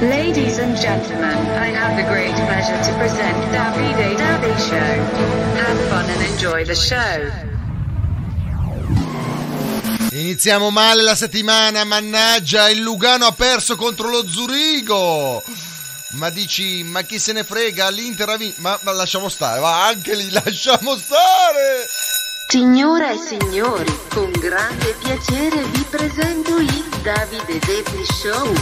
Ladies and gentlemen, I have the great pleasure to present Davide Davide Show. Have fun and enjoy the show. Iniziamo male la settimana, mannaggia, il Lugano ha perso contro lo Zurigo. Ma dici, ma chi se ne frega, l'Inter ha vinto. Ma, ma lasciamo stare, va, anche lì lasciamo stare. Signore e signori, con grande piacere vi presento il Davide Davide Show.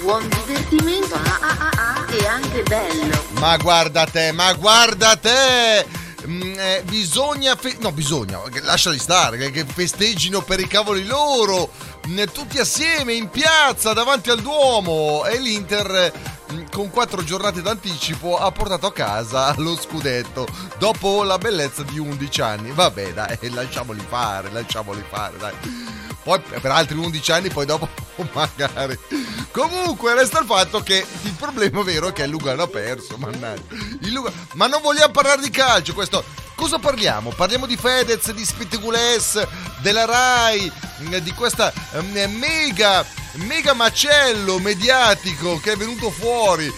Buon divertimento ah, ah, ah, ah, e anche bello. Ma guarda te, ma guarda te! Mm, eh, bisogna, fe- no bisogna, lasciali stare, che, che festeggino per i cavoli loro, mm, tutti assieme in piazza davanti al Duomo e l'Inter mm, con quattro giornate d'anticipo ha portato a casa lo scudetto dopo la bellezza di 11 anni. Vabbè dai, lasciamoli fare, lasciamoli fare dai. Poi per altri 11 anni, poi dopo magari. Comunque resta il fatto che il problema vero è che il Lugano ha perso, mannaggia. Lugano... Ma non vogliamo parlare di calcio, questo... Cosa parliamo? Parliamo di Fedez, di Spitigules, della Rai, di questa eh, mega, mega macello mediatico che è venuto fuori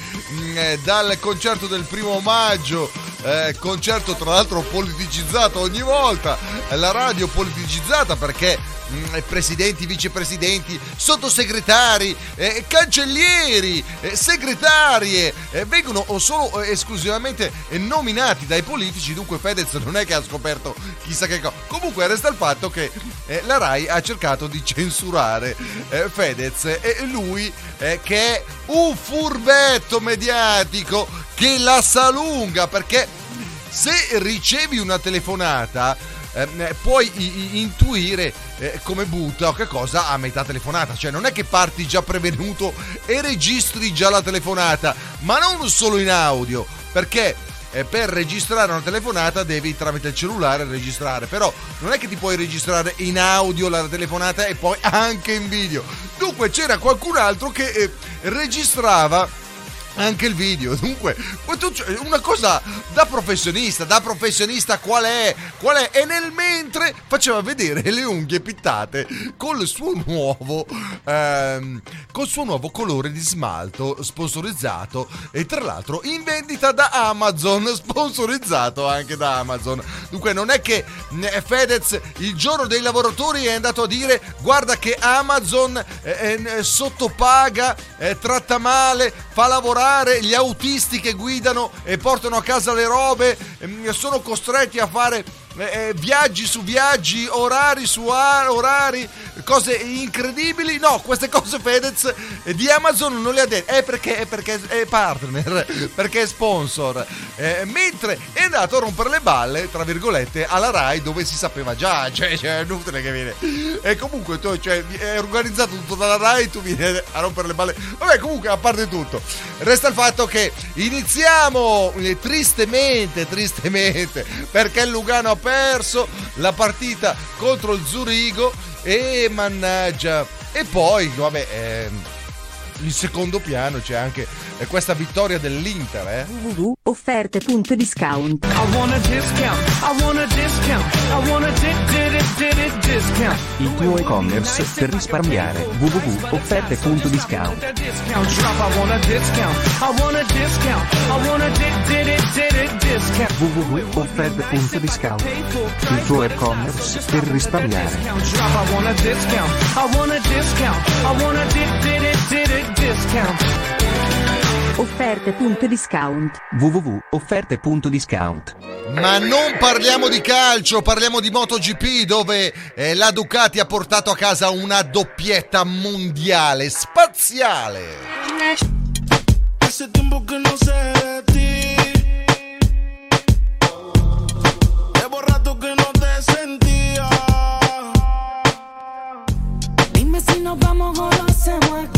eh, dal concerto del primo maggio eh, concerto tra l'altro politicizzato ogni volta, la radio politicizzata perché presidenti, vicepresidenti, sottosegretari, eh, cancellieri, eh, segretarie eh, vengono solo eh, esclusivamente nominati dai politici, dunque Fedez non è che ha scoperto chissà che cosa. Comunque resta il fatto che eh, la RAI ha cercato di censurare eh, Fedez e lui che è un furbetto mediatico che la sa lunga perché se ricevi una telefonata eh, puoi i- intuire eh, come butta o che cosa a metà telefonata, cioè non è che parti già prevenuto e registri già la telefonata, ma non solo in audio, perché eh, per registrare una telefonata devi tramite il cellulare registrare, però non è che ti puoi registrare in audio la telefonata e poi anche in video. Dunque c'era qualcun altro che eh, registrava anche il video. Dunque, una cosa da professionista, da professionista qual è? Qual è? E nel mentre faceva vedere le unghie pittate col suo nuovo ehm, col suo nuovo colore di smalto sponsorizzato e tra l'altro in vendita da Amazon, sponsorizzato anche da Amazon. Dunque non è che Fedez il giorno dei lavoratori è andato a dire guarda che Amazon eh, eh, sottopaga, eh, tratta male, fa lavorare gli autisti che guidano e portano a casa le robe mm, sono costretti a fare eh, eh, viaggi su viaggi, orari su orari, cose incredibili. No, queste cose Fedez eh, di Amazon non le ha dette. È perché, è perché è partner, perché è sponsor. Eh, mentre è andato a rompere le balle, tra virgolette, alla Rai dove si sapeva già. Cioè, cioè è inutile che viene. E comunque tu, cioè, è organizzato tutto dalla Rai, tu vieni a rompere le balle. Vabbè, comunque, a parte tutto, resta il fatto che iniziamo eh, tristemente, tristemente, perché il Lugano ha perso la partita contro il Zurigo e mannaggia. E poi, vabbè, eh, in secondo piano c'è anche eh, questa vittoria dell'Inter, eh. www.offerte.discount Il tuo e-commerce per risparmiare www.offerte.discount www.offerte.discount Il tuo e-commerce per risparmiare Offerte.discount www.offerte.discount Ma non parliamo di calcio, parliamo di MotoGP dove eh, la Ducati ha portato a casa una doppietta mondiale, spaziale. Hace tiempo que no sé de ti. Llevo rato que no te sentía. Dime si nos vamos o lo hacemos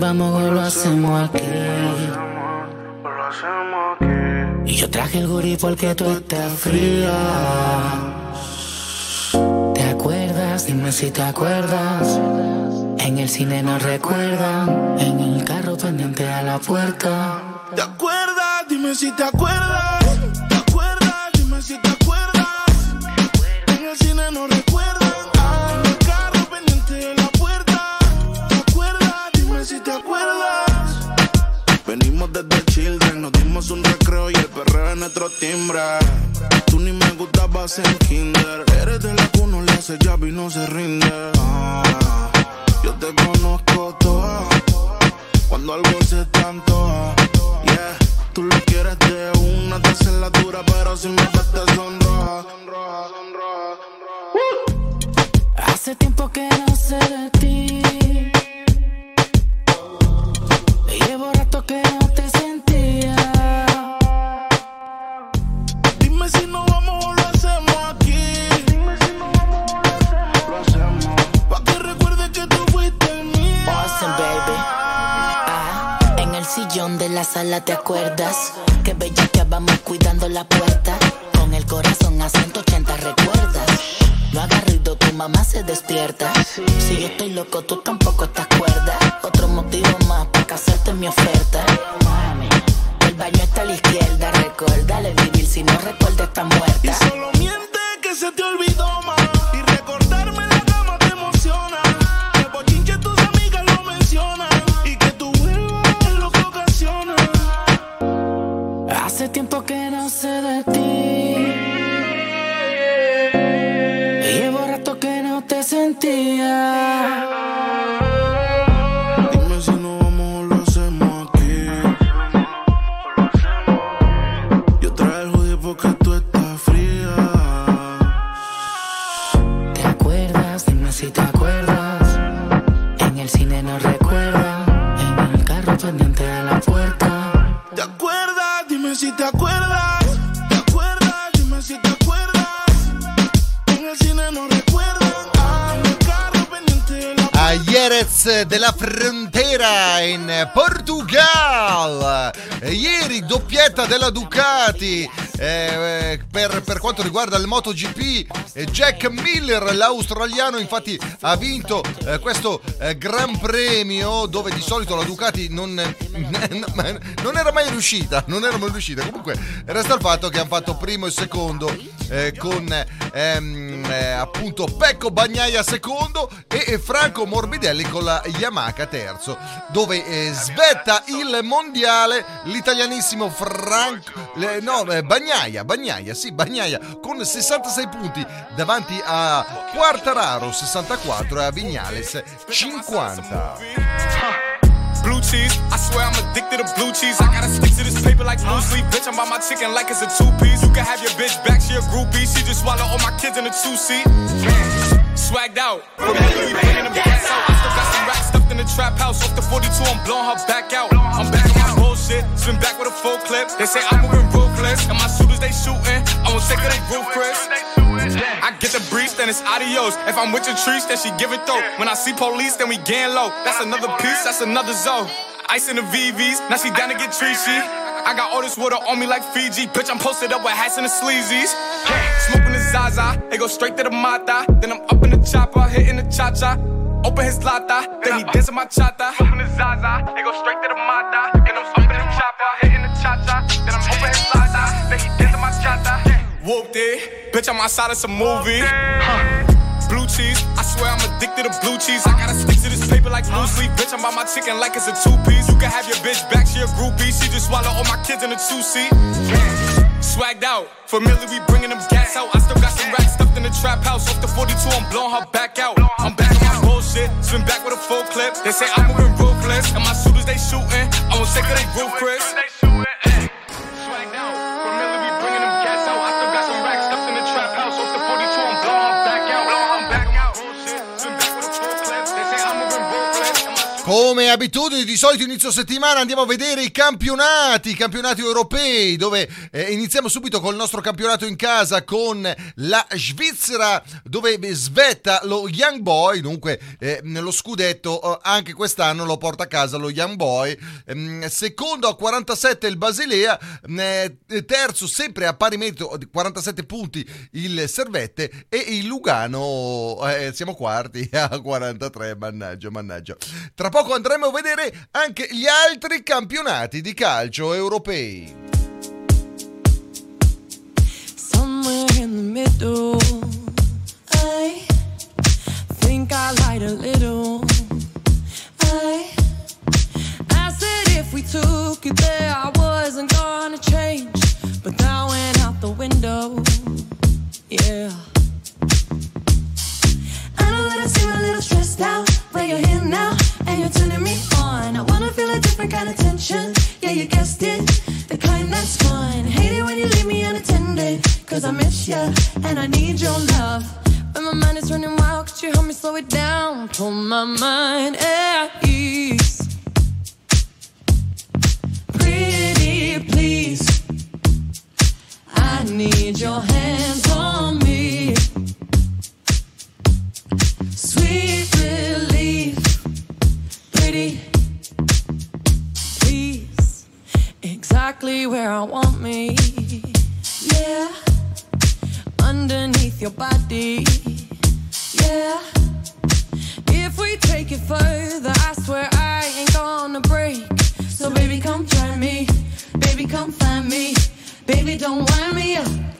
vamos o lo hacemos aquí. Y yo traje el gurí porque tú estás fría. ¿Te acuerdas? Dime si te acuerdas. En el cine nos recuerdan. En el carro pendiente a la puerta. ¿Te acuerdas? Dime si te acuerdas. ¿Te acuerdas? Timbre. Tú ni me gustabas en kinder. Eres de la uno le hace llave y no se rinde. Ah, yo te conozco toda. Cuando algo se tanto, yeah. Tú lo quieres de una, te dura, pero si me ves te sonroja. Hace tiempo que no sé de ti. Llevo rato que no te sentía. De la sala te acuerdas que bella que vamos cuidando la puerta con el corazón a 180 recuerdas. No hagas ruido, tu mamá se despierta. Si yo estoy loco, tú tampoco estás cuerda. Otro motivo más para casarte mi oferta. El baño está a la izquierda, recuérdale vivir si no recuerda está Y muerta. solo miente que se te olvidó más. Tiempo que no sé de ti. Llevo rato que no te sentía. de la frontera. In Portugal. Ieri doppietta della Ducati eh, per, per quanto riguarda il MotoGP. eh, Jack Miller, l'australiano, infatti ha vinto eh, questo eh, Gran Premio dove di solito la Ducati non, non era mai riuscita. Non era mai riuscita. Comunque resta il fatto che hanno fatto primo e secondo eh, con ehm, eh, appunto Pecco Bagnaia secondo e e Franco Morbidelli con la Yamaha terzo dove eh, svetta il mondiale l'italianissimo Franco le- no eh, Bagnaia Bagnaia sì Bagnaia con 66 punti davanti a Quartararo 64 e a Vignales 50 Blue cheese, I swear I'm addicted to blue cheese. I gotta stick to this paper like blue sleep. Bitch, I'm by my chicken like it's a two piece. You can have your bitch back, she a groupie. She just swallow all my kids in a two seat. Swagged out. I still got some racks stuffed in the trap house. Off the 42, I'm blowing her back out. I'm back on my bullshit. Spin back with a full clip. They say I'm moving ruthless. And my shooters, they shooting. I won't take her, they roof, Chris. I get the breeze, then it's adios. If I'm with your trees, then she give it though. When I see police, then we gang low. That's another piece, that's another zone. Ice in the VVs, now she down to get treachy. I got all this water on me like Fiji. Bitch, I'm posted up with hats and the sleazies. Zaza, they go straight to the Mata. Then I'm up in the chopper, hitting the cha cha. Open his lata, then he dancing my chata. Open the Zaza, they go straight to the Mata. Then I'm up in the chopper, hitting the cha cha. Then I'm open his lata, then he dancing my chata. Whooped it, bitch, I'm outside of some movie. Blue cheese, I swear I'm addicted to blue cheese. I gotta stick to this paper like blue sleep. Bitch, I'm by my chicken like it's a two piece. You can have your bitch back, she a groupie. She just swallow all my kids in a two seat. Swagged out, familiar, we bringing them gas out. I still got some racks stuffed in the trap house. Off the 42, I'm blowing her back out. I'm back on my bullshit, spin back with a full clip. They say I'm moving ruthless, and my shooters they shooting. I won't take her, they roof, Come abitudine di solito inizio settimana andiamo a vedere i campionati, i campionati europei, dove eh, iniziamo subito col nostro campionato in casa con la Svizzera, dove svetta lo Young Boy, dunque eh, nello scudetto eh, anche quest'anno lo porta a casa lo Young Boy, Ehm, secondo a 47 il Basilea, eh, terzo sempre a pari merito, 47 punti il Servette e il Lugano, eh, siamo quarti a 43, mannaggia, mannaggia. Tra poco andremo a vedere anche gli altri campionati di calcio europei. somewhere in the middle. I think I lied a little. I, I said if we took it there, I wasn't gonna change, but that went out the window. Yeah. I know that I seem little but you're here now and you're turning me on. I wanna feel a different kind of tension. Yeah, you guessed it, the kind that's fun. Hate it when you leave me unattended, cause I miss you and I need your love. When my mind is running wild, could you help me slow it down? Pull my mind at ease. Pretty please, I need your hands on me. Sweet pretty please, exactly where I want me. Yeah, underneath your body. Yeah, if we take it further, I swear I ain't gonna break. So baby, come try me, baby, come find me, baby, don't wind me up.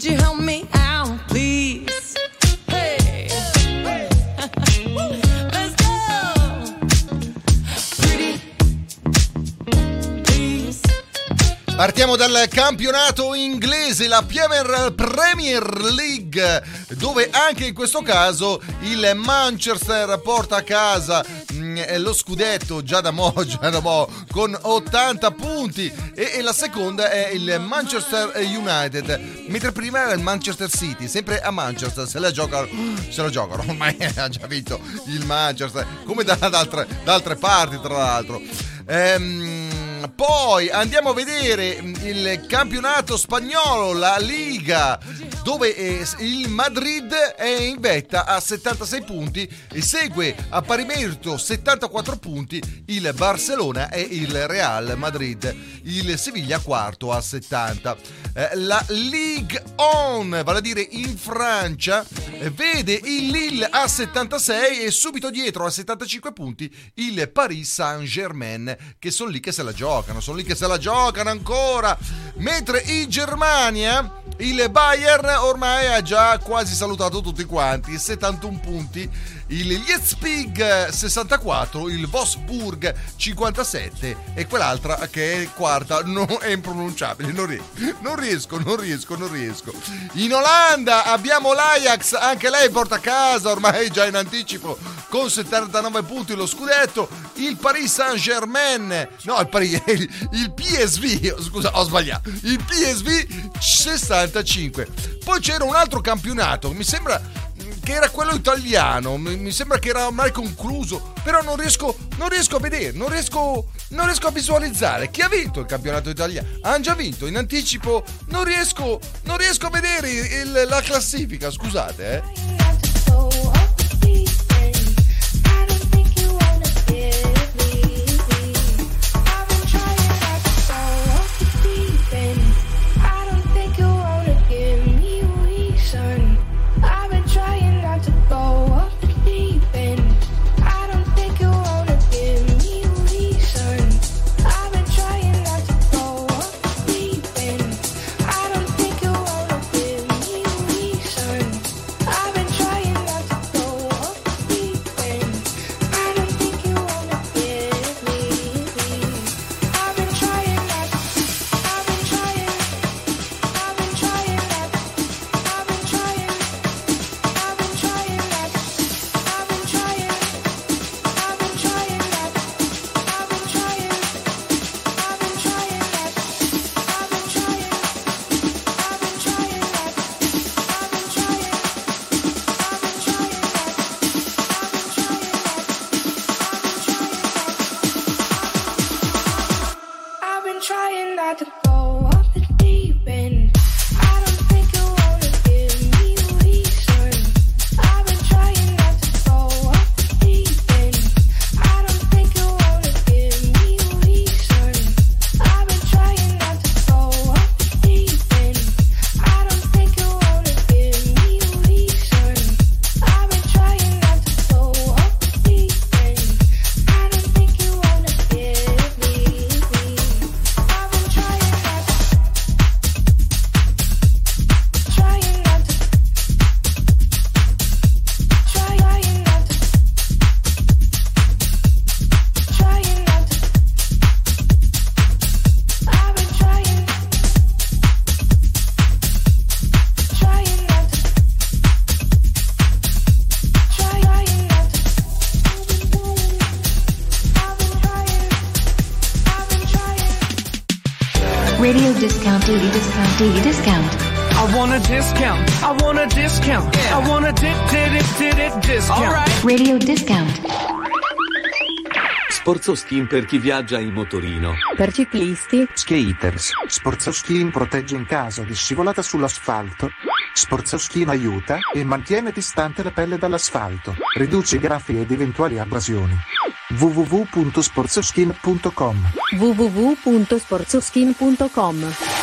Would you help me out, please? Partiamo dal campionato inglese, la Premier League, dove anche in questo caso il Manchester porta a casa mm, lo scudetto già da mo, già da mo, con 80 punti e, e la seconda è il Manchester United, mentre prima era il Manchester City, sempre a Manchester se la giocano, se la giocano, ormai ha già vinto il Manchester, come da, da altre, da altre parti tra l'altro. Ehm, poi andiamo a vedere il campionato spagnolo, la Liga, dove eh, il Madrid è in vetta a 76 punti e segue a pari merito 74 punti il Barcellona e il Real Madrid. Il Siviglia quarto a 70. Eh, La Ligue 1, vale a dire in Francia, eh, vede il Lille a 76 e subito dietro a 75 punti il Paris Saint-Germain, che sono lì che se la giocano, sono lì che se la giocano ancora. Mentre in Germania il Bayern ormai ha già quasi salutato tutti quanti, 71 punti. Il Leipzig 64, il Wolfsburg 57 e quell'altra che è quarta non è impronunciabile, non riesco, non riesco, non riesco, non riesco. In Olanda abbiamo l'Ajax, anche lei porta a casa ormai già in anticipo con 79 punti lo scudetto, il Paris Saint-Germain, no il, Paris, il PSV, scusa ho sbagliato, il PSV 65. Poi c'era un altro campionato, mi sembra che era quello italiano, mi, mi sembra che era ormai concluso, però non riesco, non riesco a vedere, non riesco, non riesco a visualizzare chi ha vinto il campionato italiano. Hanno già vinto in anticipo, non riesco, non riesco a vedere il- la classifica, scusate, eh. Sporzo Skin per chi viaggia in motorino. Per ciclisti. Skaters. Sporzo Skin protegge in caso di scivolata sull'asfalto. Sporzo Skin aiuta e mantiene distante la pelle dall'asfalto. Riduce i graffi ed eventuali abrasioni. www.sporzoskin.com www.sporzoskin.com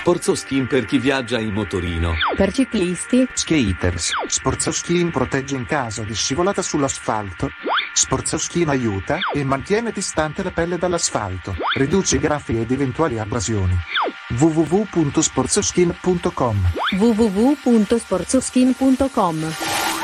Sporzo Skin per chi viaggia in motorino. Per ciclisti. Skaters. Sporzo Skin protegge in caso di scivolata sull'asfalto. Sporzo Skin aiuta e mantiene distante la pelle dall'asfalto. Riduce i graffi ed eventuali abrasioni. www.sporzoskin.com www.sporzoskin.com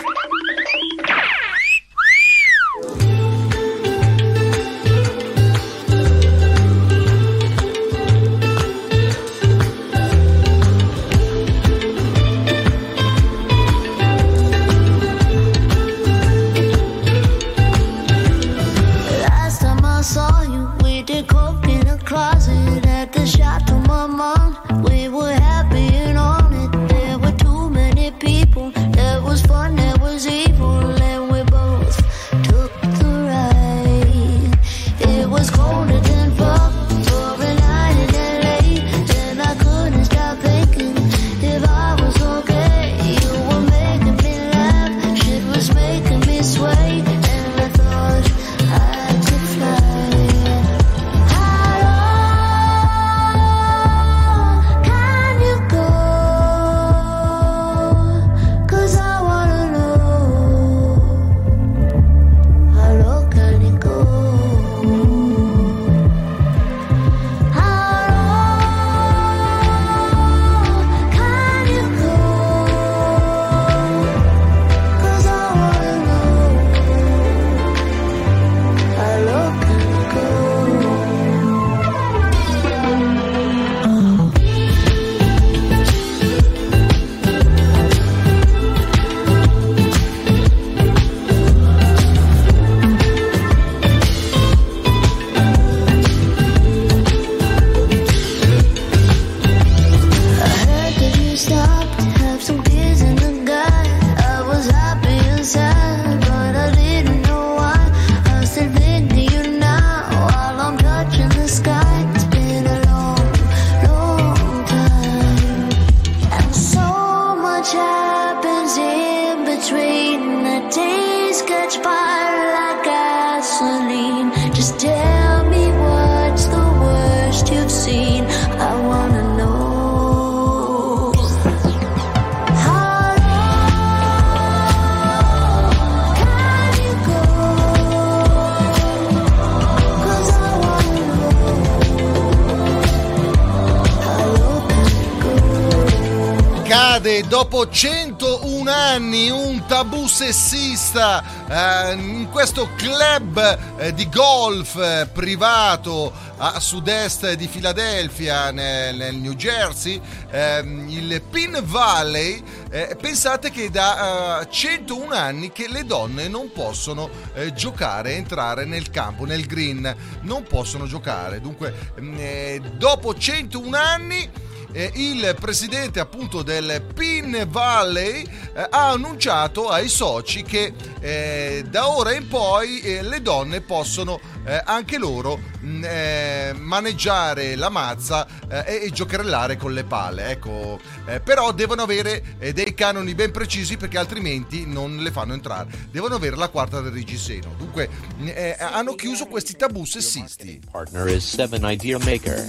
dopo 101 anni un tabù sessista eh, in questo club eh, di golf eh, privato a sud-est di Filadelfia, nel, nel New Jersey, ehm, il Pin Valley. eh, pensate che da eh, 101 anni che le donne non possono eh, giocare, entrare nel campo, nel green, non possono giocare. Dunque, mm, eh, dopo 101 anni eh, il presidente appunto del Pin Valley eh, ha annunciato ai soci che eh, da ora in poi eh, le donne possono eh, anche loro mh, eh, maneggiare la mazza eh, e, giocherellare con le palle ecco. Eh, però devono avere eh, dei canoni ben precisi perché altrimenti non le fanno entrare. Devono avere la quarta del reggiseno. Dunque mh, eh, hanno chiuso questi tabù sessisti. Partner is 7 Idea Maker.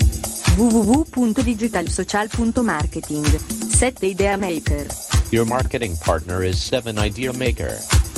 www.digitalsocial.marketing 7 Idea Maker. Your marketing partner is 7 Idea Maker.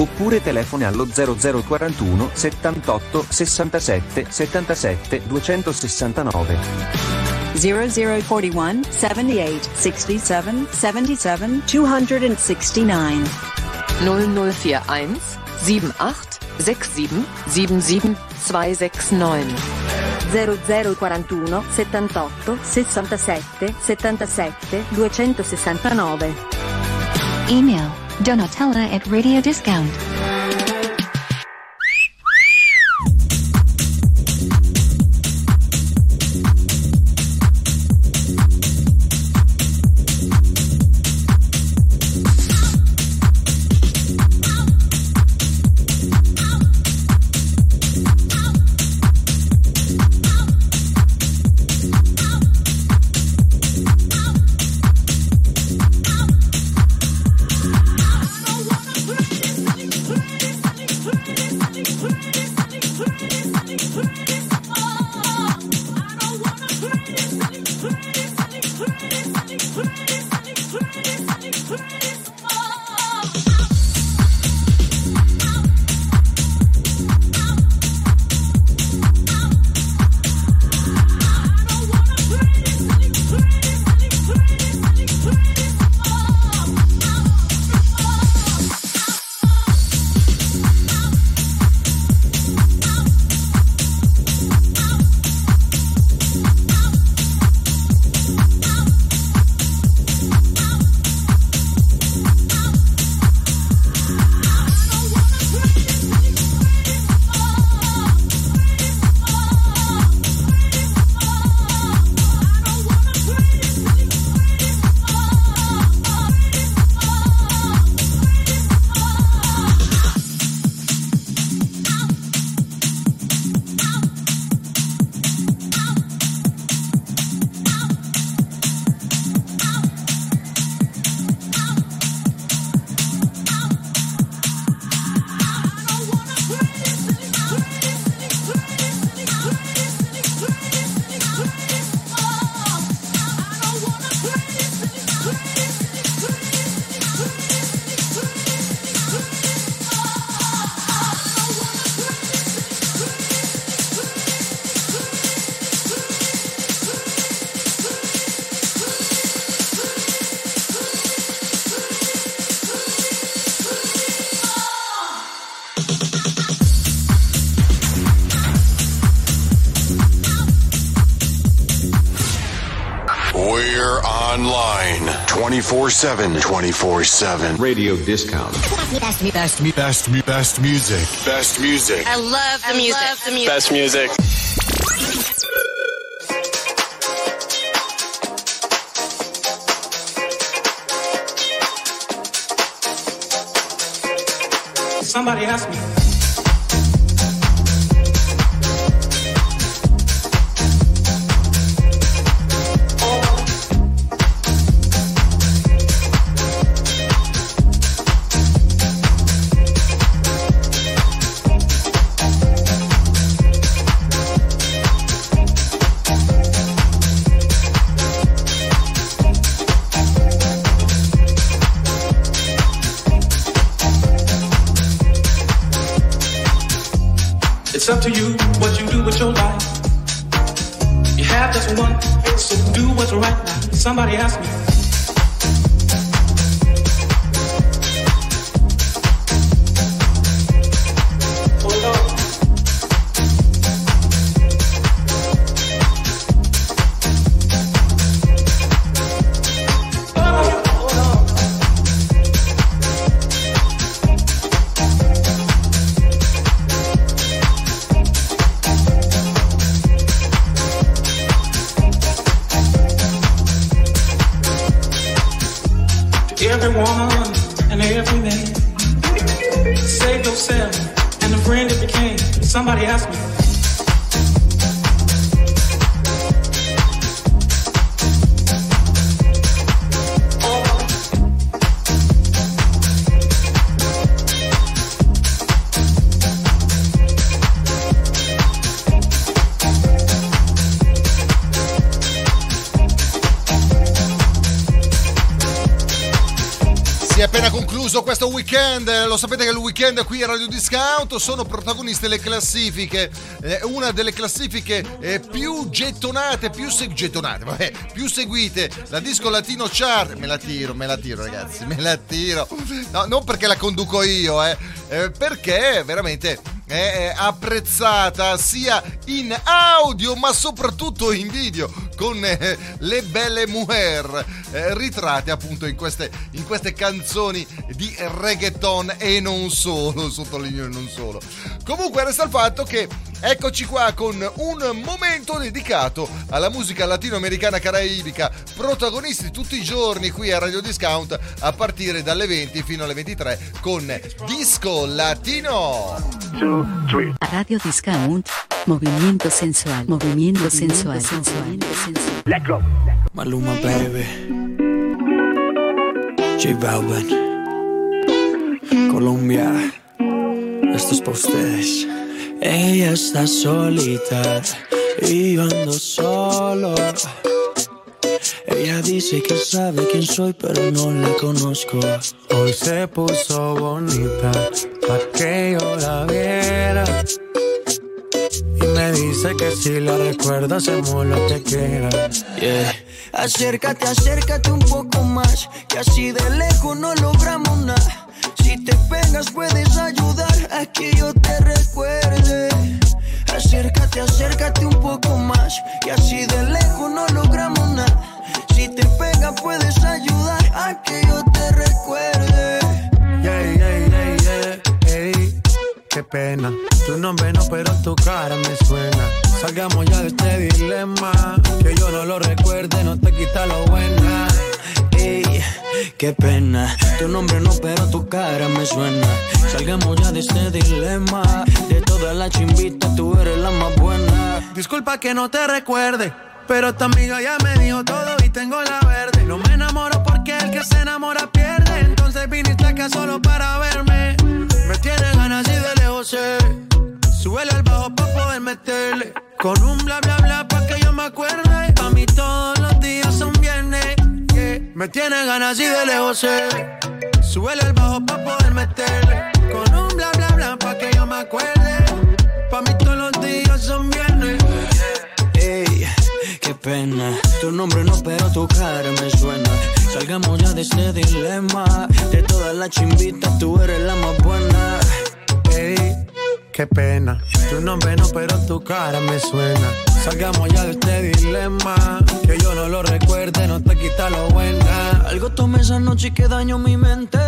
Oppure telefoni allo 0041 78 67 77 269. 0041 78 67 77 269. 0041 78 67 77 269. 0041 78 67 77 269. Email Donatella at Radio Discount. 24 7. 24 7. Radio Discount. Best, me, best, me, best, me, best best music. Best music. I love the music. the music. Best music. Somebody asked me. Lo sapete che il weekend qui a Radio Discount sono protagoniste le classifiche, eh, una delle classifiche eh, più gettonate, più se- gettonate, vabbè, più seguite, la Disco Latino Chart, me la tiro, me la tiro ragazzi, me la tiro, no, non perché la conduco io, eh, eh, perché veramente è apprezzata sia in audio ma soprattutto in video con eh, le belle mujer eh, ritratte appunto in queste, in queste canzoni di reggaeton e non solo, sottolineo non solo. Comunque resta il fatto che eccoci qua con un momento dedicato alla musica latinoamericana caraibica, protagonisti tutti i giorni qui a Radio Discount a partire dalle 20 fino alle 23 con Disco Latino. Radio Discount. Movimiento sensual. Movimiento sensual. Movimiento sensual. Let go. Maluma, baby. J Balvin. Colombia. Esto es para ustedes. Ella está solita y yo ando solo. Ella dice que sabe quién soy, pero no la conozco. Hoy se puso bonita pa' que yo la viera. Me dice que si la recuerda hacemos lo que quiera. Yeah. Acércate, acércate un poco más, que así de lejos no logramos nada. Si te pegas puedes ayudar a que yo te recuerde. Acércate, acércate un poco más, que así de lejos no logramos nada. Si te pegas puedes ayudar a que yo te recuerde. Pena. Tu nombre no, pero tu cara me suena. Salgamos ya de este dilema. Que yo no lo recuerde, no te quita lo buena. Ey, qué pena. Tu nombre no, pero tu cara me suena. Salgamos ya de este dilema. De todas las chimbitas, tú eres la más buena. Disculpa que no te recuerde. Pero tu amiga ya me dijo todo y tengo la verde. No me enamoro porque el que se enamora pierde. Entonces viniste acá solo para verme. Sé. Súbele al bajo pa' poder meterle. Con un bla bla bla pa' que yo me acuerde. Pa' mí todos los días son viernes. Me tiene ganas y de lejos sé. Súbele al bajo pa' poder meterle. Con un bla bla bla pa' que yo me acuerde. Pa' mí todos los días son viernes. Ey, qué pena. Tu nombre no, pero tu cara me suena. Salgamos ya de este dilema. De todas las chimbitas, tú eres la más buena. Ey, qué pena. Tu nombre no, pero tu cara me suena. Salgamos ya de este dilema. Que yo no lo recuerde, no te quita lo buena. Algo tomé esa noche que dañó mi mente.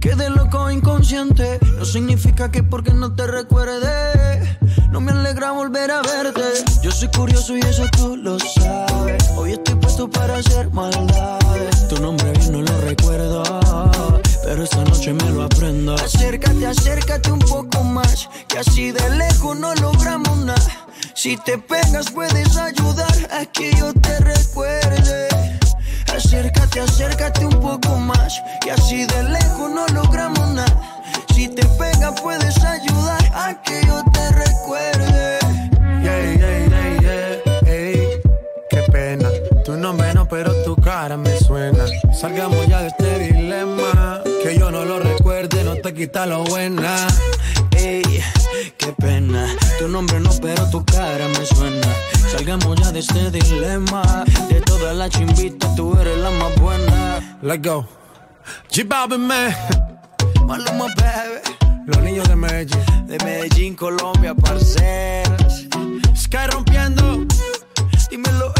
Quedé loco inconsciente. No significa que porque no te recuerde. No me alegra volver a verte. Yo soy curioso y eso tú lo sabes. Hoy estoy puesto para hacer maldades. Tu nombre bien no lo recuerdo. Pero esta noche me lo aprendo. Acércate, acércate un poco más. Que así de lejos no logramos nada. Si te pegas puedes ayudar a que yo te recuerde. Acércate, acércate un poco más. Y así de lejos no logramos nada. Si te pegas puedes ayudar a que yo te recuerde. Tu nombre no, pero tu cara me suena. Salgamos ya de este dilema. Que yo no lo recuerde, no te quita lo buena. Ey, qué pena. Tu nombre no, pero tu cara me suena. Salgamos ya de este dilema. De todas las chimbitas, tú eres la más buena. Let's go. J Balvin, man. Maluma, baby. Los niños de Medellín. De Medellín, Colombia, parceras. Sky rompiendo. Dímelo.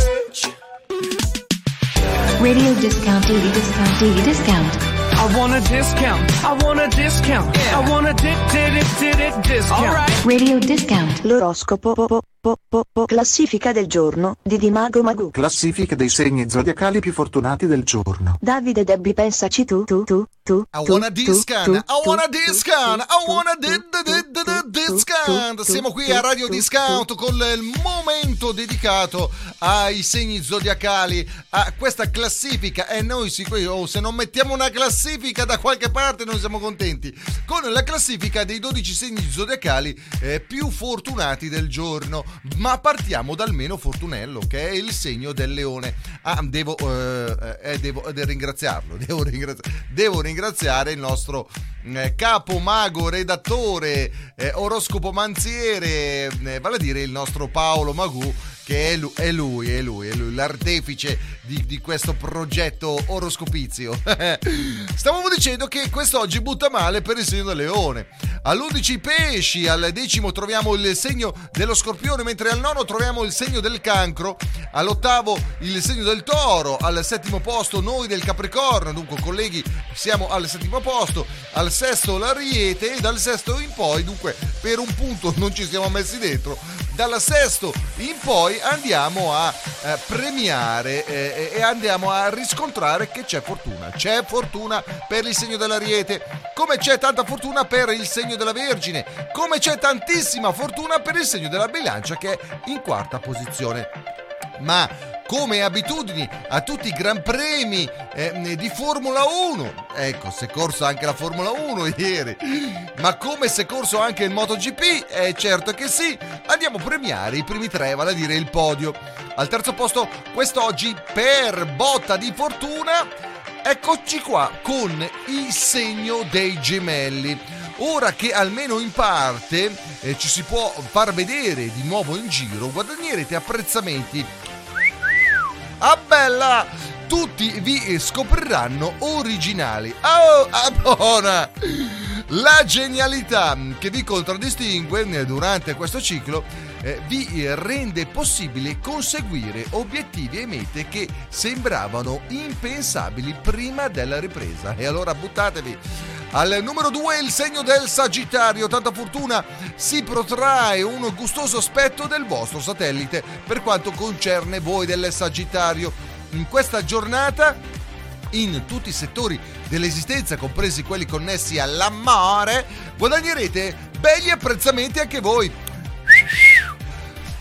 Radio discount, daily discount, daily discount. I want a discount. I want a discount. I want a dip, did it, did it discount. All right. Radio discount. L'oroscopo po, po, po, classifica del giorno di Dimago Magu. Classifica dei segni zodiacali più fortunati del giorno. Davide Debbie pensaci tu tu tu tu. I wanna tu, I wanna tu, discount, I wanna di- di- di- di- discount. Siamo qui a Radio Discount con il momento dedicato ai segni zodiacali, a questa classifica e noi oh, se non mettiamo una classifica da qualche parte noi siamo contenti, con la classifica dei 12 segni zodiacali eh, più fortunati del giorno. Ma partiamo dal meno fortunello, che è il segno del leone. Ah, devo, eh, eh, devo, devo ringraziarlo, devo, ringrazi- devo ringraziare il nostro eh, capo mago, redattore, eh, oroscopo manziere, eh, vale a dire il nostro Paolo Magù che è lui, è lui, è lui, è lui l'artefice di, di questo progetto oroscopizio. Stavamo dicendo che quest'oggi butta male per il segno del leone. All'11 pesci, al decimo troviamo il segno dello scorpione, mentre al nono troviamo il segno del cancro, all'ottavo il segno del toro, al settimo posto noi del capricorno, dunque colleghi siamo al settimo posto, al sesto l'ariete e dal sesto in poi, dunque per un punto non ci siamo messi dentro, dal sesto in poi andiamo a eh, premiare eh, e andiamo a riscontrare che c'è fortuna. C'è fortuna per il segno dell'Ariete, come c'è tanta fortuna per il segno della Vergine, come c'è tantissima fortuna per il segno della Bilancia che è in quarta posizione. Ma come abitudini a tutti i gran premi eh, di Formula 1. Ecco, si è corso anche la Formula 1 ieri. Ma come si è corso anche il MotoGP? Eh, certo che sì. Andiamo a premiare i primi tre, vale a dire il podio. Al terzo posto quest'oggi per botta di fortuna. Eccoci qua con il segno dei gemelli. Ora che almeno in parte eh, ci si può far vedere di nuovo in giro, guadagnerete apprezzamenti Ah bella! Tutti vi scopriranno originali. Oh, ah, buona! La genialità che vi contraddistingue durante questo ciclo eh, vi rende possibile conseguire obiettivi e mete che sembravano impensabili prima della ripresa. E allora buttatevi! Al numero 2 il segno del Sagittario, tanta fortuna si protrae un gustoso aspetto del vostro satellite per quanto concerne voi del Sagittario. In questa giornata in tutti i settori dell'esistenza, compresi quelli connessi all'amore, guadagnerete belli apprezzamenti anche voi.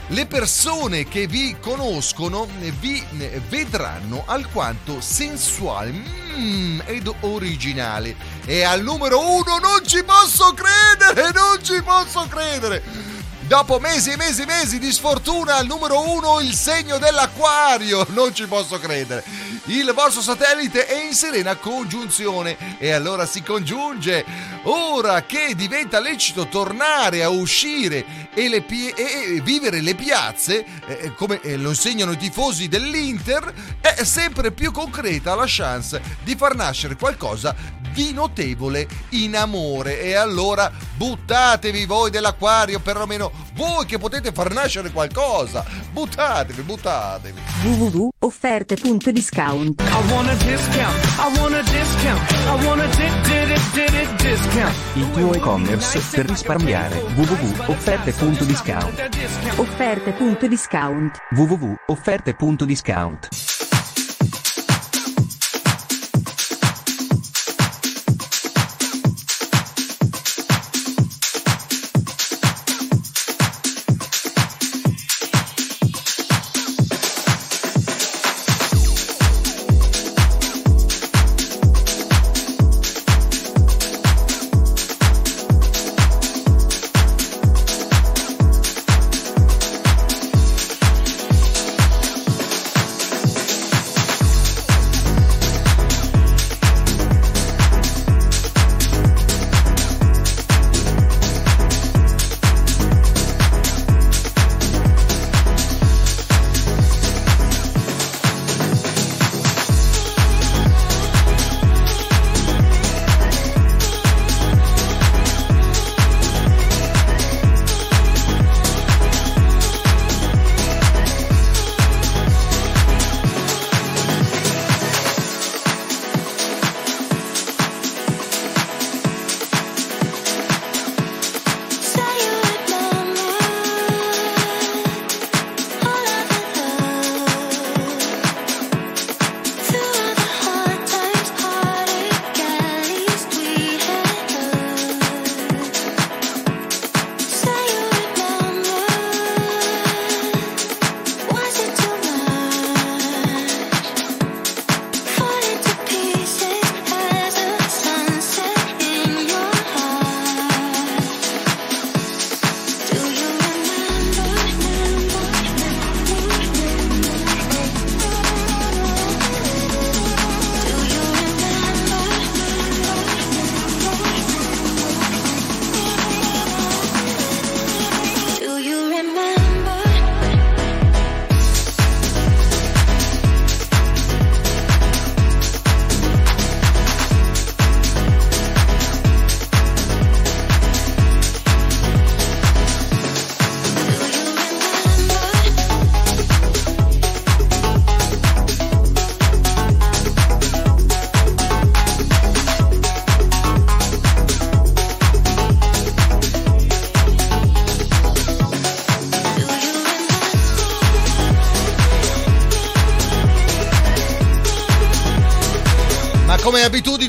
Le persone che vi conoscono vi vedranno alquanto sensuali mm, ed originali. E al numero uno non ci posso credere, non ci posso credere. Dopo mesi e mesi e mesi di sfortuna, al numero uno il segno dell'acquario. Non ci posso credere. Il vostro satellite è in serena congiunzione e allora si congiunge. Ora che diventa lecito tornare a uscire e, le pie- e vivere le piazze, eh, come lo insegnano i tifosi dell'Inter, è sempre più concreta la chance di far nascere qualcosa di notevole in amore. E allora buttatevi voi dell'acquario, perlomeno voi che potete far nascere qualcosa. Buttatevi, buttatevi. www.offerte.discount I want a discount. I want a discount. I want a di- di- di- di- discount. Il tuo e-commerce per risparmiare. www.offerte.discount Offerte.discount www.offerte.discount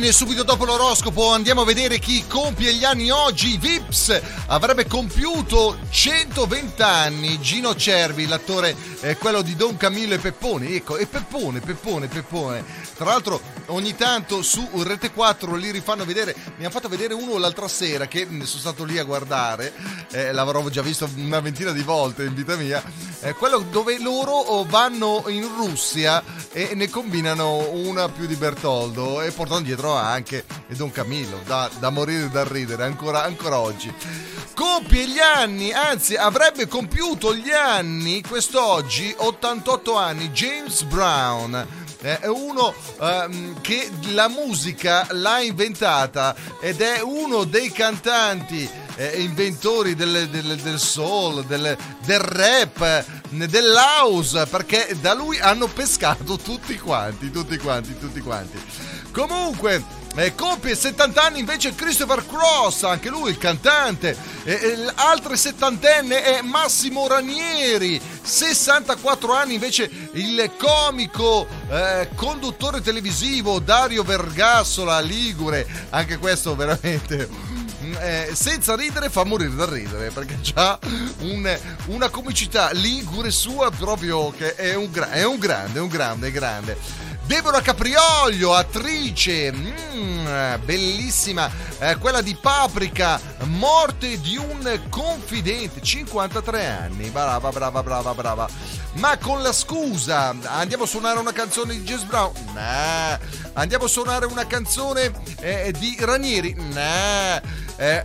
abitudine, subito dopo l'oroscopo andiamo a vedere chi compie gli anni oggi. Vips avrebbe compiuto 120 anni. Gino Cervi, l'attore, eh, quello di Don Camillo e Peppone. Ecco, e Peppone, Peppone, Peppone. Tra l'altro, ogni tanto su Rete 4 li rifanno vedere. Mi hanno fatto vedere uno l'altra sera che mm, sono stato lì a guardare. Eh, l'avrò già visto una ventina di volte in vita mia. Eh, quello dove loro vanno in Russia e ne combinano una più di Bertoldo e portano dietro anche Don Camillo, da, da morire da ridere ancora, ancora oggi. Compie gli anni, anzi avrebbe compiuto gli anni quest'oggi, 88 anni, James Brown. È uno ehm, che la musica l'ha inventata ed è uno dei cantanti eh, inventori del, del- del soul, del, del rap, eh, dell'house, perché da lui hanno pescato tutti quanti, tutti quanti, tutti quanti. Comunque, eh, compie 70 anni invece Christopher Cross, anche lui il cantante. E, e l'altro settantenne è Massimo Ranieri, 64 anni invece il comico eh, conduttore televisivo Dario Vergassola, Ligure. Anche questo veramente mm, eh, senza ridere fa morire da ridere perché ha una comicità ligure sua proprio che è un, gra- è un grande, un grande, grande. Deborah Caprioglio, attrice, mm, bellissima, eh, quella di Paprika, morte di un confidente, 53 anni, brava, brava, brava, brava. Ma con la scusa, andiamo a suonare una canzone di Jess Brown? No. Andiamo a suonare una canzone eh, di Ranieri? No. Eh, eh,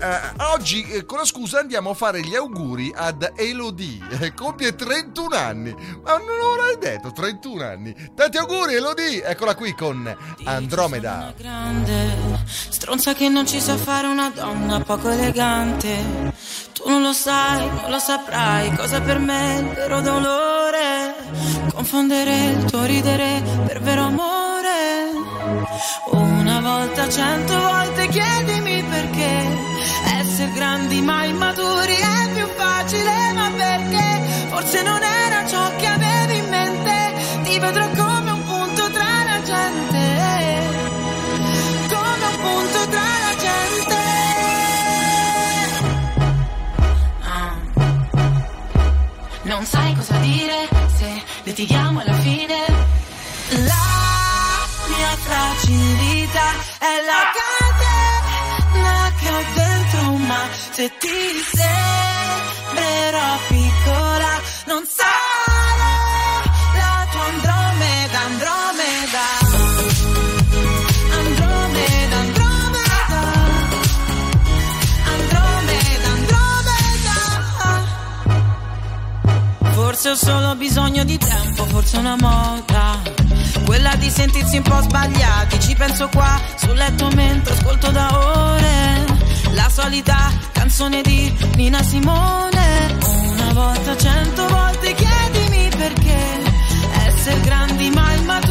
oggi eh, con la scusa andiamo a fare gli auguri ad Elodie, eh, compie 31 anni, ma non l'avrei detto, 31 anni. Tanti auguri Elodie, eccola qui con Andromeda. grande Stronza che non ci sa fare una donna poco elegante. Tu non lo sai, non lo saprai Cosa per me è il vero dolore. Confondere il tuo ridere per vero amore. Una volta, cento volte chiedimi perché grandi ma immaturi è più facile Ma perché forse non era ciò che avevi in mente Ti vedrò come un punto tra la gente come un punto tra la gente. Ah. Non sai cosa dire se litighiamo alla fine. La mia fragilità è la catena se ti sembrerò piccola, non sarò la tua Andromeda, Andromeda. Andromeda, Andromeda. Andromeda, Andromeda. Forse ho solo bisogno di tempo, forse una moda. Quella di sentirsi un po' sbagliati Ci penso qua sul letto mentre ascolto da ore La solita canzone di Nina Simone. Una volta, cento volte chiedimi perché. Essere grandi ma immaturi è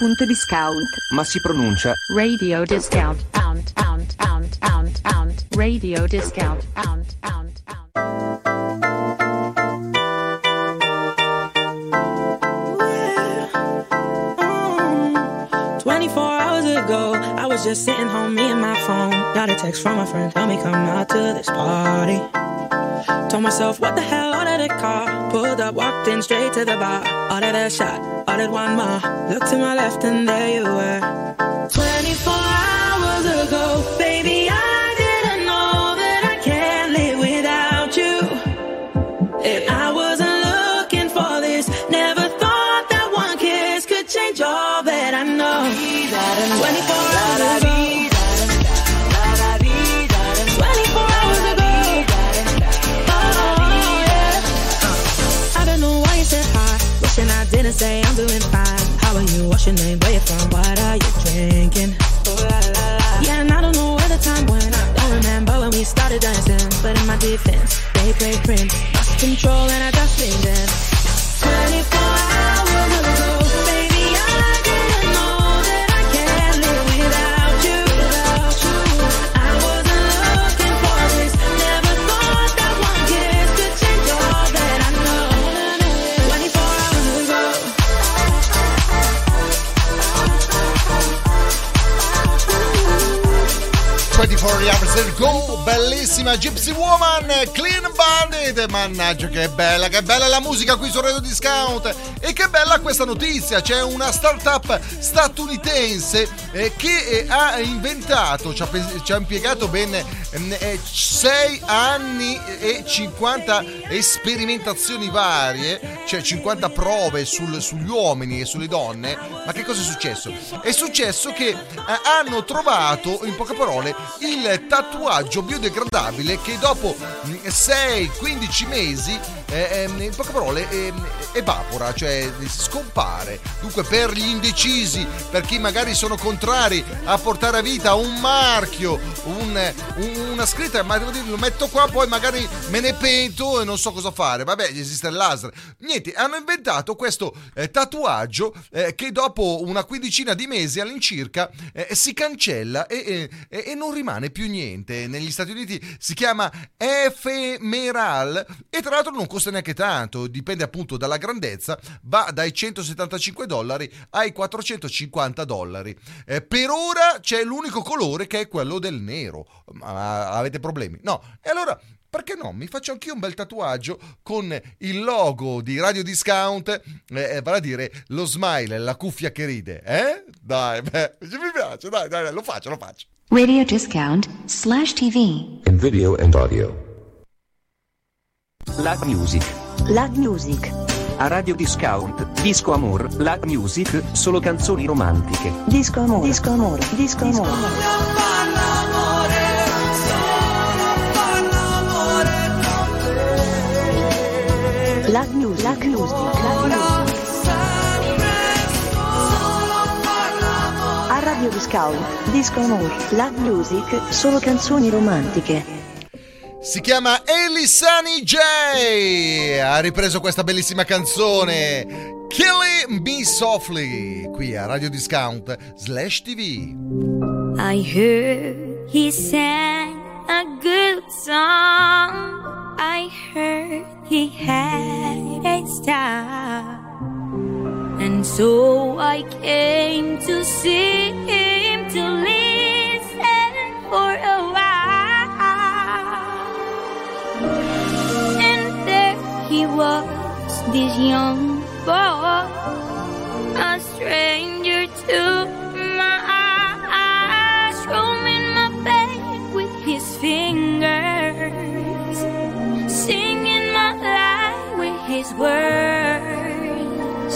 Radio.discount. Ma si pronuncia Radio discount. Out, out, out, out, out. Radio discount. Out, out, Mm, 24 hours ago, I was just sitting home, me and my phone. Got a text from a friend, tell me come out to this party. Told myself, what the hell, ordered a car. Pulled up, walked in straight to the bar. Ordered a shot, ordered one more. Looked to my left and there you were. 24 hours ago, baby, say I'm doing fine. How are you? What's your name? Where you from? What are you drinking? Yeah, and I don't know where the time went. I don't remember when we started dancing. But in my defense, bellissima Gypsy Woman, Clean Bandit, mannaggia che bella, che bella la musica qui su Radio Discount e che bella questa notizia, c'è una startup statunitense eh, che eh, ha inventato, ci ha, ci ha impiegato ben 6 anni e 50 sperimentazioni varie, cioè 50 prove sul- sugli uomini e sulle donne, ma che cosa è successo? È successo che eh, hanno trovato, in poche parole, il tatuaggio biodegradabile che dopo 6-15 mesi, eh, ehm, in poche parole, ehm, evapora, cioè scompare. Dunque per gli indecisi, per chi magari sono contrari a portare a vita un marchio, un- un- una scritta, ma devo dire, lo metto qua, poi magari me ne pento e non so cosa fare. Vabbè, esiste il laser. Niente, hanno inventato questo eh, tatuaggio eh, che dopo una quindicina di mesi all'incirca eh, si cancella e, e- e non rimane più niente. Negli Stati Uniti si chiama Ephemeral e tra l'altro non costa neanche tanto, dipende appunto dalla grandezza, va dai 175 dollari ai 450 dollari. Eh, per ora c'è l'unico colore che è quello del nero. Ma avete problemi? No. E allora perché no? Mi faccio anch'io un bel tatuaggio con il logo di Radio Discount, eh, eh, vale a dire lo smile, la cuffia che ride, eh? Dai, beh, mi piace, dai, dai, dai, lo faccio, lo faccio. Radio discount slash TV. in video and audio. La Music. La Music. A Radio Discount, Disco Amor, La Music, solo canzoni romantiche. Disco amore. Disco amore. Disco amore. La Music. La Music. La Music. A Radio Discount, Disco Amore, La Music, solo canzoni romantiche. Si chiama Elisani J. Ha ripreso questa bellissima canzone. Killing Me Softly, qui a Radio Discount slash TV. I heard he sang a good song. I heard he had a style. And so I came to see him was, this young boy, a stranger to my eyes, strumming my back with his fingers, singing my life with his words,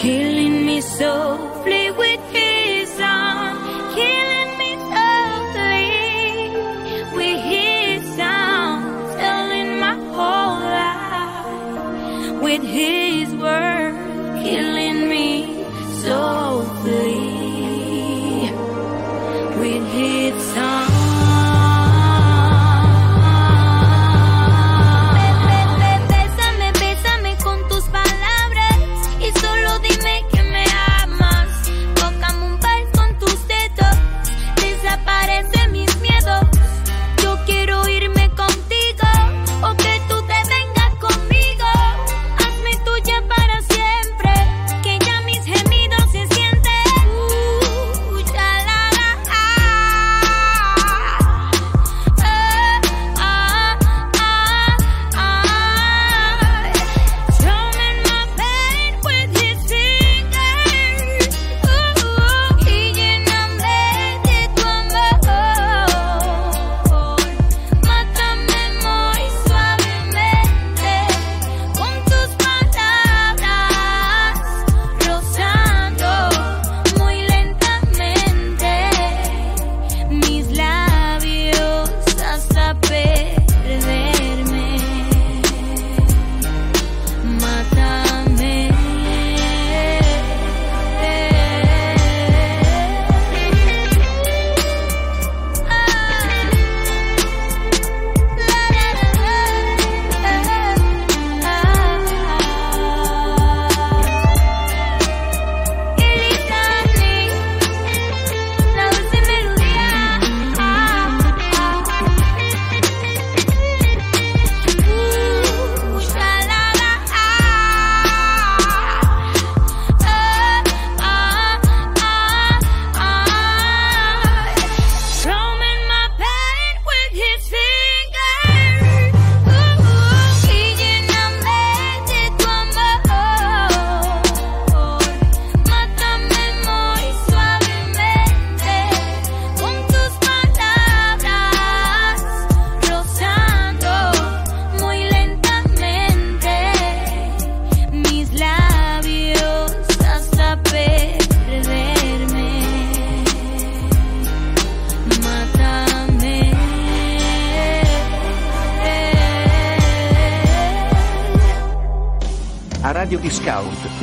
killing me softly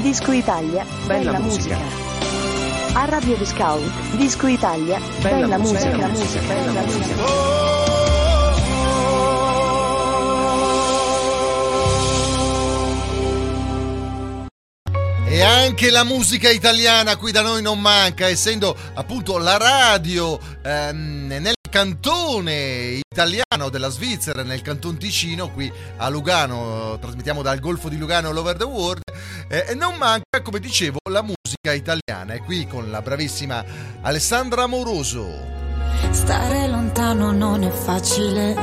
Disco Italia, Bella bella, musica. musica. A Radio Discount, Disco Italia, Bella bella, musica, musica, bella musica, bella musica. E anche la musica italiana qui da noi non manca, essendo appunto la radio ehm, nel cantone italiano della Svizzera, nel canton Ticino, qui a Lugano, trasmettiamo dal Golfo di Lugano all over the world, eh, e non manca, come dicevo, la musica italiana. E qui con la bravissima Alessandra Amoroso. Stare lontano non è facile,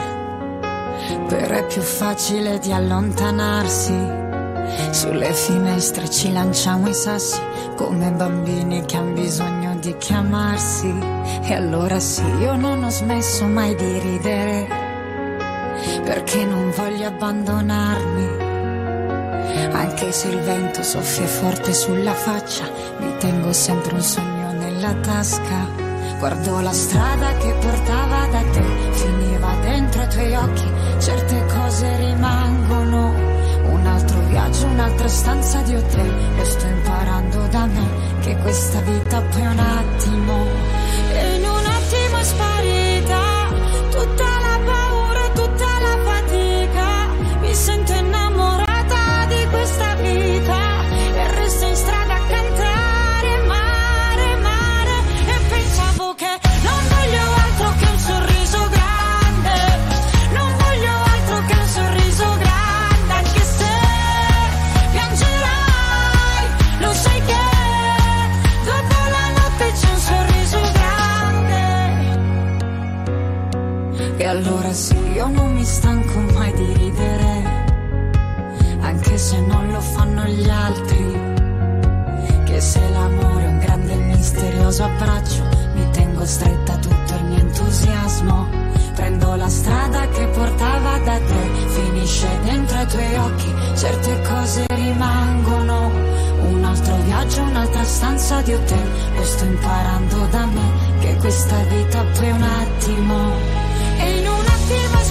però è più facile di allontanarsi. Sulle finestre ci lanciamo i sassi come bambini che hanno bisogno di chiamarsi. E allora sì, io non ho smesso mai di ridere, perché non voglio abbandonarmi. Anche se il vento soffia forte sulla faccia, mi tengo sempre un sogno nella tasca. Guardo la strada che portava da te, finiva dentro i tuoi occhi, certe cose rimangono. Viaggio, un'altra stanza di hotel, lo sto imparando da me, che questa vita poi è un attimo. Anche se non lo fanno gli altri. Che se l'amore è un grande e misterioso abbraccio, mi tengo stretta tutto il mio entusiasmo. Prendo la strada che portava da te, finisce dentro i tuoi occhi, certe cose rimangono. Un altro viaggio, un'altra stanza di hotel, lo sto imparando da me, che questa vita poi un attimo. E in un attimo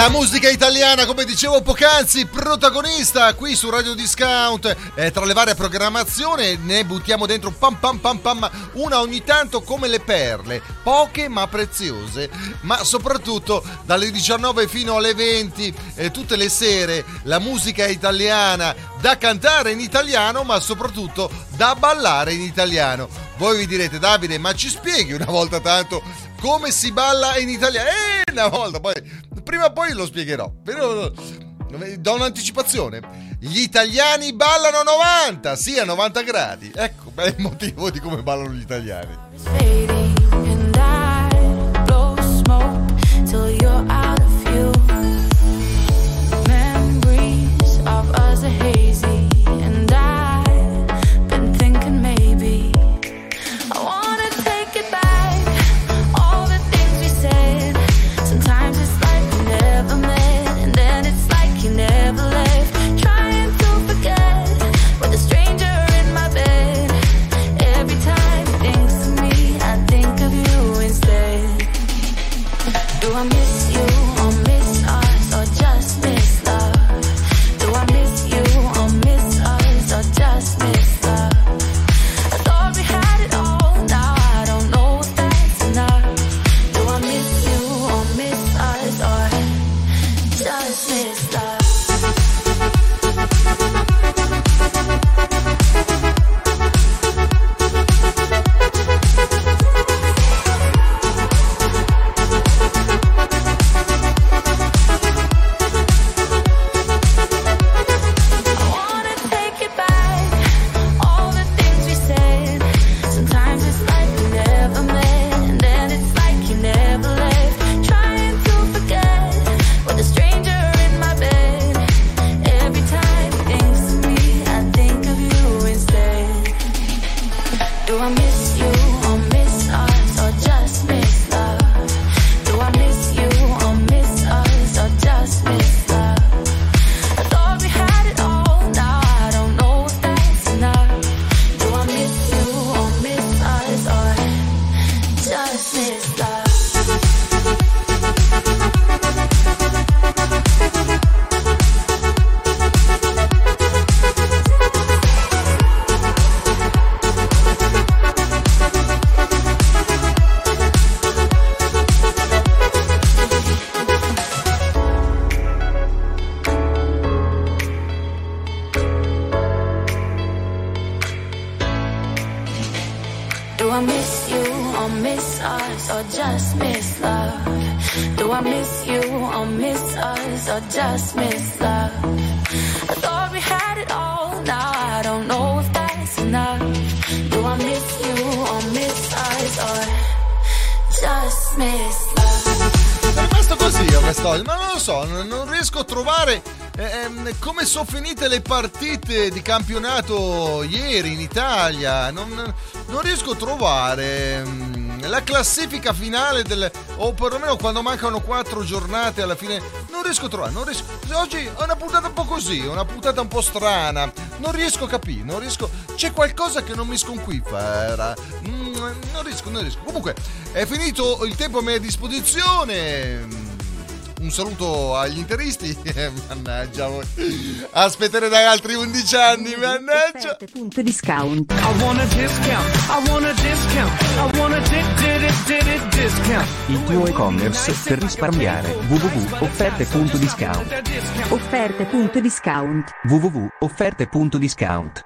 La musica italiana, come dicevo poc'anzi, protagonista qui su Radio Discount. Eh, tra le varie programmazioni ne buttiamo dentro pam pam pam pam, una ogni tanto come le perle, poche ma preziose. Ma soprattutto dalle 19 fino alle 20, eh, tutte le sere, la musica italiana da cantare in italiano, ma soprattutto da ballare in italiano. Voi vi direte, Davide, ma ci spieghi una volta tanto come si balla in italiano? Eh, una volta, poi prima o poi lo spiegherò. Però do un'anticipazione. Gli italiani ballano 90, sì, a 90 gradi. Ecco, è il motivo di come ballano gli italiani. Sono finite le partite di campionato ieri in Italia. Non, non riesco a trovare mm, la classifica finale del. o perlomeno quando mancano quattro giornate alla fine. Non riesco a trovare. Riesco, oggi è una puntata un po' così, una puntata un po' strana. Non riesco a capire, non riesco. C'è qualcosa che non mi sconquifa. Era. Mm, non riesco, non riesco. Comunque, è finito il tempo a mia disposizione. Un saluto agli interisti. mannaggia voi. Aspettere dai altri 11 anni, mannaggia. Punto discount. I want a discount. I want a discount. I want a di- di- di- di- discount. Il tuo e-commerce per risparmiare. www.offerte.discount Offerte.discount. www.offerte.discount